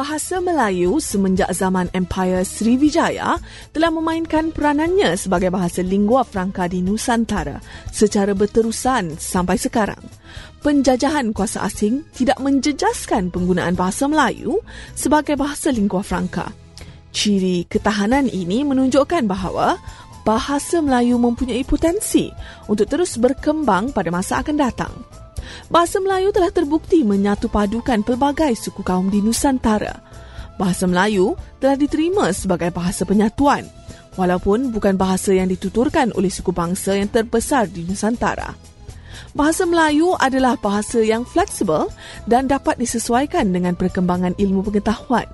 Bahasa Melayu semenjak zaman Empire Sriwijaya telah memainkan peranannya sebagai bahasa lingua franca di Nusantara secara berterusan sampai sekarang. Penjajahan kuasa asing tidak menjejaskan penggunaan bahasa Melayu sebagai bahasa lingua franca. Ciri ketahanan ini menunjukkan bahawa bahasa Melayu mempunyai potensi untuk terus berkembang pada masa akan datang. Bahasa Melayu telah terbukti menyatu padukan pelbagai suku kaum di Nusantara. Bahasa Melayu telah diterima sebagai bahasa penyatuan walaupun bukan bahasa yang dituturkan oleh suku bangsa yang terbesar di Nusantara. Bahasa Melayu adalah bahasa yang fleksibel dan dapat disesuaikan dengan perkembangan ilmu pengetahuan.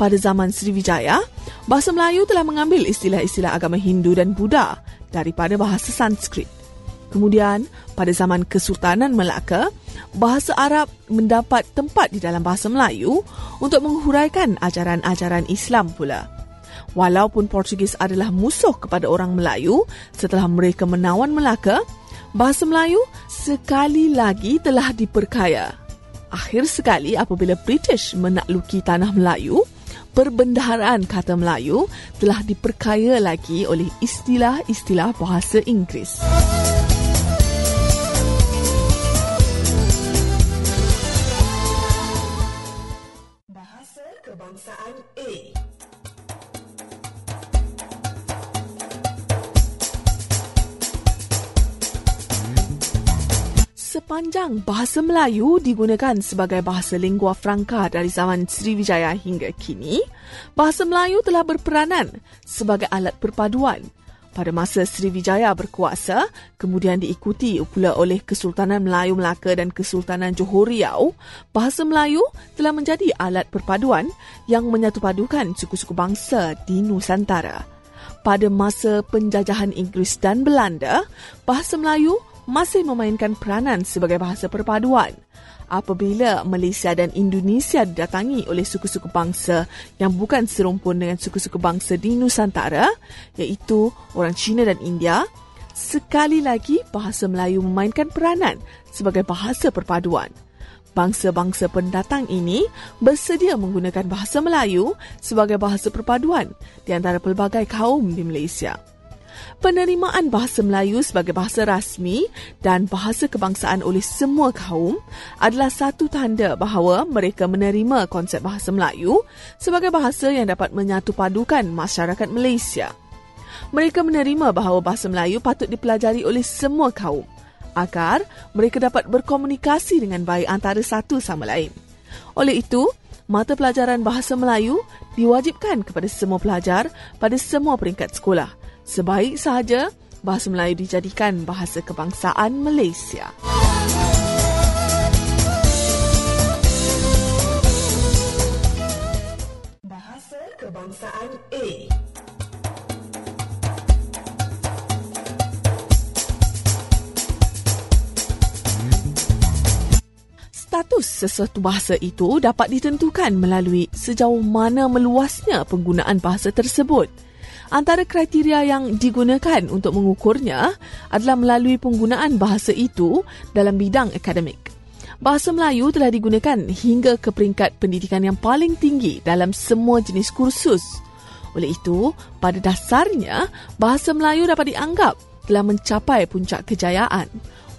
Pada zaman Sriwijaya, bahasa Melayu telah mengambil istilah-istilah agama Hindu dan Buddha daripada bahasa Sanskrit. Kemudian, pada zaman Kesultanan Melaka, bahasa Arab mendapat tempat di dalam bahasa Melayu untuk menghuraikan ajaran-ajaran Islam pula. Walaupun Portugis adalah musuh kepada orang Melayu setelah mereka menawan Melaka, bahasa Melayu sekali lagi telah diperkaya. Akhir sekali apabila British menakluki tanah Melayu, perbendaharaan kata Melayu telah diperkaya lagi oleh istilah-istilah bahasa Inggeris. Kebangsaan A Sepanjang bahasa Melayu digunakan sebagai bahasa lingua franca dari zaman Sriwijaya hingga kini, bahasa Melayu telah berperanan sebagai alat perpaduan. Pada masa Sriwijaya berkuasa, kemudian diikuti pula oleh Kesultanan Melayu Melaka dan Kesultanan Johor Riau, bahasa Melayu telah menjadi alat perpaduan yang menyatupadukan suku-suku bangsa di Nusantara. Pada masa penjajahan Inggeris dan Belanda, bahasa Melayu masih memainkan peranan sebagai bahasa perpaduan. Apabila Malaysia dan Indonesia didatangi oleh suku-suku bangsa yang bukan serumpun dengan suku-suku bangsa di Nusantara, iaitu orang Cina dan India, sekali lagi bahasa Melayu memainkan peranan sebagai bahasa perpaduan. Bangsa-bangsa pendatang ini bersedia menggunakan bahasa Melayu sebagai bahasa perpaduan di antara pelbagai kaum di Malaysia penerimaan bahasa Melayu sebagai bahasa rasmi dan bahasa kebangsaan oleh semua kaum adalah satu tanda bahawa mereka menerima konsep bahasa Melayu sebagai bahasa yang dapat menyatu padukan masyarakat Malaysia. Mereka menerima bahawa bahasa Melayu patut dipelajari oleh semua kaum agar mereka dapat berkomunikasi dengan baik antara satu sama lain. Oleh itu, mata pelajaran bahasa Melayu diwajibkan kepada semua pelajar pada semua peringkat sekolah Sebaik sahaja bahasa Melayu dijadikan bahasa kebangsaan Malaysia. Bahasa Kebangsaan A Status sesuatu bahasa itu dapat ditentukan melalui sejauh mana meluasnya penggunaan bahasa tersebut – Antara kriteria yang digunakan untuk mengukurnya adalah melalui penggunaan bahasa itu dalam bidang akademik. Bahasa Melayu telah digunakan hingga ke peringkat pendidikan yang paling tinggi dalam semua jenis kursus. Oleh itu, pada dasarnya, bahasa Melayu dapat dianggap telah mencapai puncak kejayaan.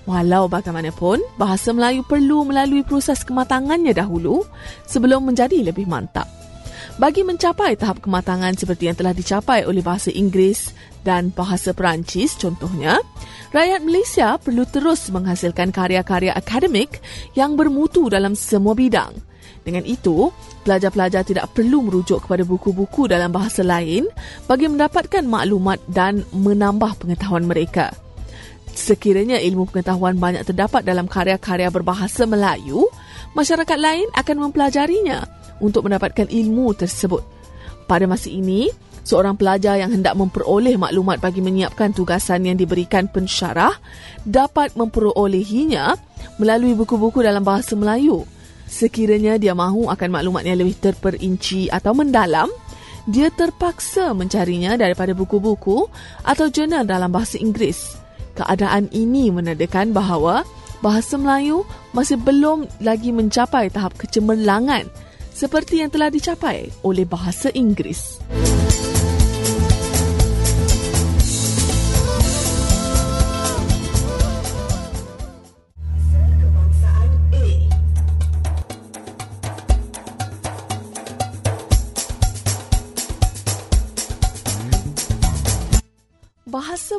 Walau bagaimanapun, bahasa Melayu perlu melalui proses kematangannya dahulu sebelum menjadi lebih mantap bagi mencapai tahap kematangan seperti yang telah dicapai oleh bahasa Inggeris dan bahasa Perancis contohnya, rakyat Malaysia perlu terus menghasilkan karya-karya akademik yang bermutu dalam semua bidang. Dengan itu, pelajar-pelajar tidak perlu merujuk kepada buku-buku dalam bahasa lain bagi mendapatkan maklumat dan menambah pengetahuan mereka. Sekiranya ilmu pengetahuan banyak terdapat dalam karya-karya berbahasa Melayu, masyarakat lain akan mempelajarinya untuk mendapatkan ilmu tersebut. Pada masa ini, seorang pelajar yang hendak memperoleh maklumat bagi menyiapkan tugasan yang diberikan pensyarah dapat memperolehinya melalui buku-buku dalam bahasa Melayu. Sekiranya dia mahu akan maklumat yang lebih terperinci atau mendalam, dia terpaksa mencarinya daripada buku-buku atau jurnal dalam bahasa Inggeris. Keadaan ini menandakan bahawa bahasa Melayu masih belum lagi mencapai tahap kecemerlangan seperti yang telah dicapai oleh bahasa Inggeris.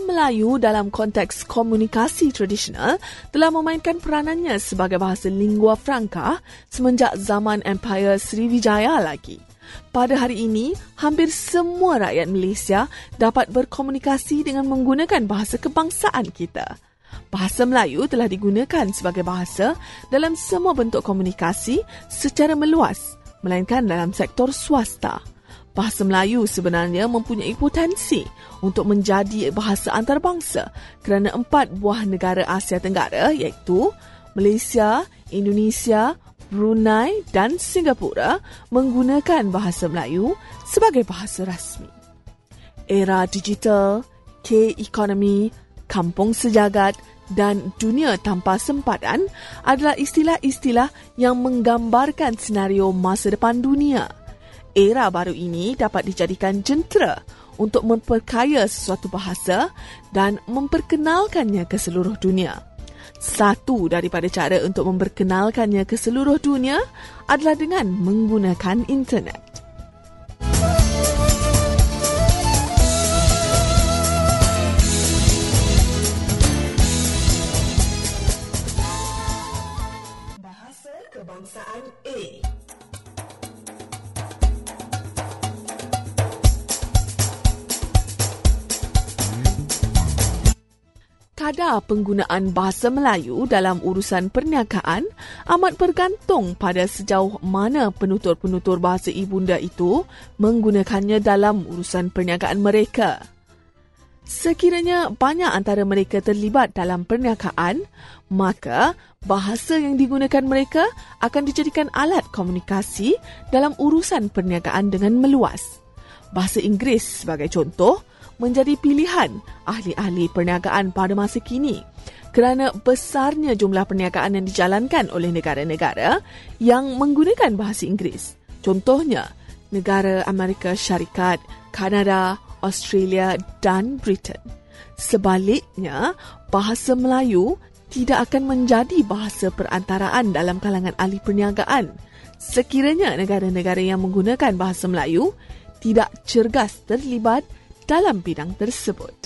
Melayu dalam konteks komunikasi tradisional telah memainkan peranannya sebagai bahasa lingua franca semenjak zaman Empire Sriwijaya lagi. Pada hari ini, hampir semua rakyat Malaysia dapat berkomunikasi dengan menggunakan bahasa kebangsaan kita. Bahasa Melayu telah digunakan sebagai bahasa dalam semua bentuk komunikasi secara meluas, melainkan dalam sektor swasta bahasa Melayu sebenarnya mempunyai potensi untuk menjadi bahasa antarabangsa kerana empat buah negara Asia Tenggara iaitu Malaysia, Indonesia, Brunei dan Singapura menggunakan bahasa Melayu sebagai bahasa rasmi. Era digital, K-economy, kampung sejagat dan dunia tanpa sempadan adalah istilah-istilah yang menggambarkan senario masa depan dunia – era baru ini dapat dijadikan jentera untuk memperkaya sesuatu bahasa dan memperkenalkannya ke seluruh dunia. Satu daripada cara untuk memperkenalkannya ke seluruh dunia adalah dengan menggunakan internet. Bahasa Kebangsaan A kadar penggunaan bahasa Melayu dalam urusan perniagaan amat bergantung pada sejauh mana penutur-penutur bahasa ibunda itu menggunakannya dalam urusan perniagaan mereka. Sekiranya banyak antara mereka terlibat dalam perniagaan, maka bahasa yang digunakan mereka akan dijadikan alat komunikasi dalam urusan perniagaan dengan meluas. Bahasa Inggeris sebagai contoh menjadi pilihan ahli-ahli perniagaan pada masa kini kerana besarnya jumlah perniagaan yang dijalankan oleh negara-negara yang menggunakan bahasa Inggeris. Contohnya, negara Amerika Syarikat, Kanada, Australia dan Britain. Sebaliknya, bahasa Melayu tidak akan menjadi bahasa perantaraan dalam kalangan ahli perniagaan sekiranya negara-negara yang menggunakan bahasa Melayu tidak cergas terlibat dalam bidang tersebut.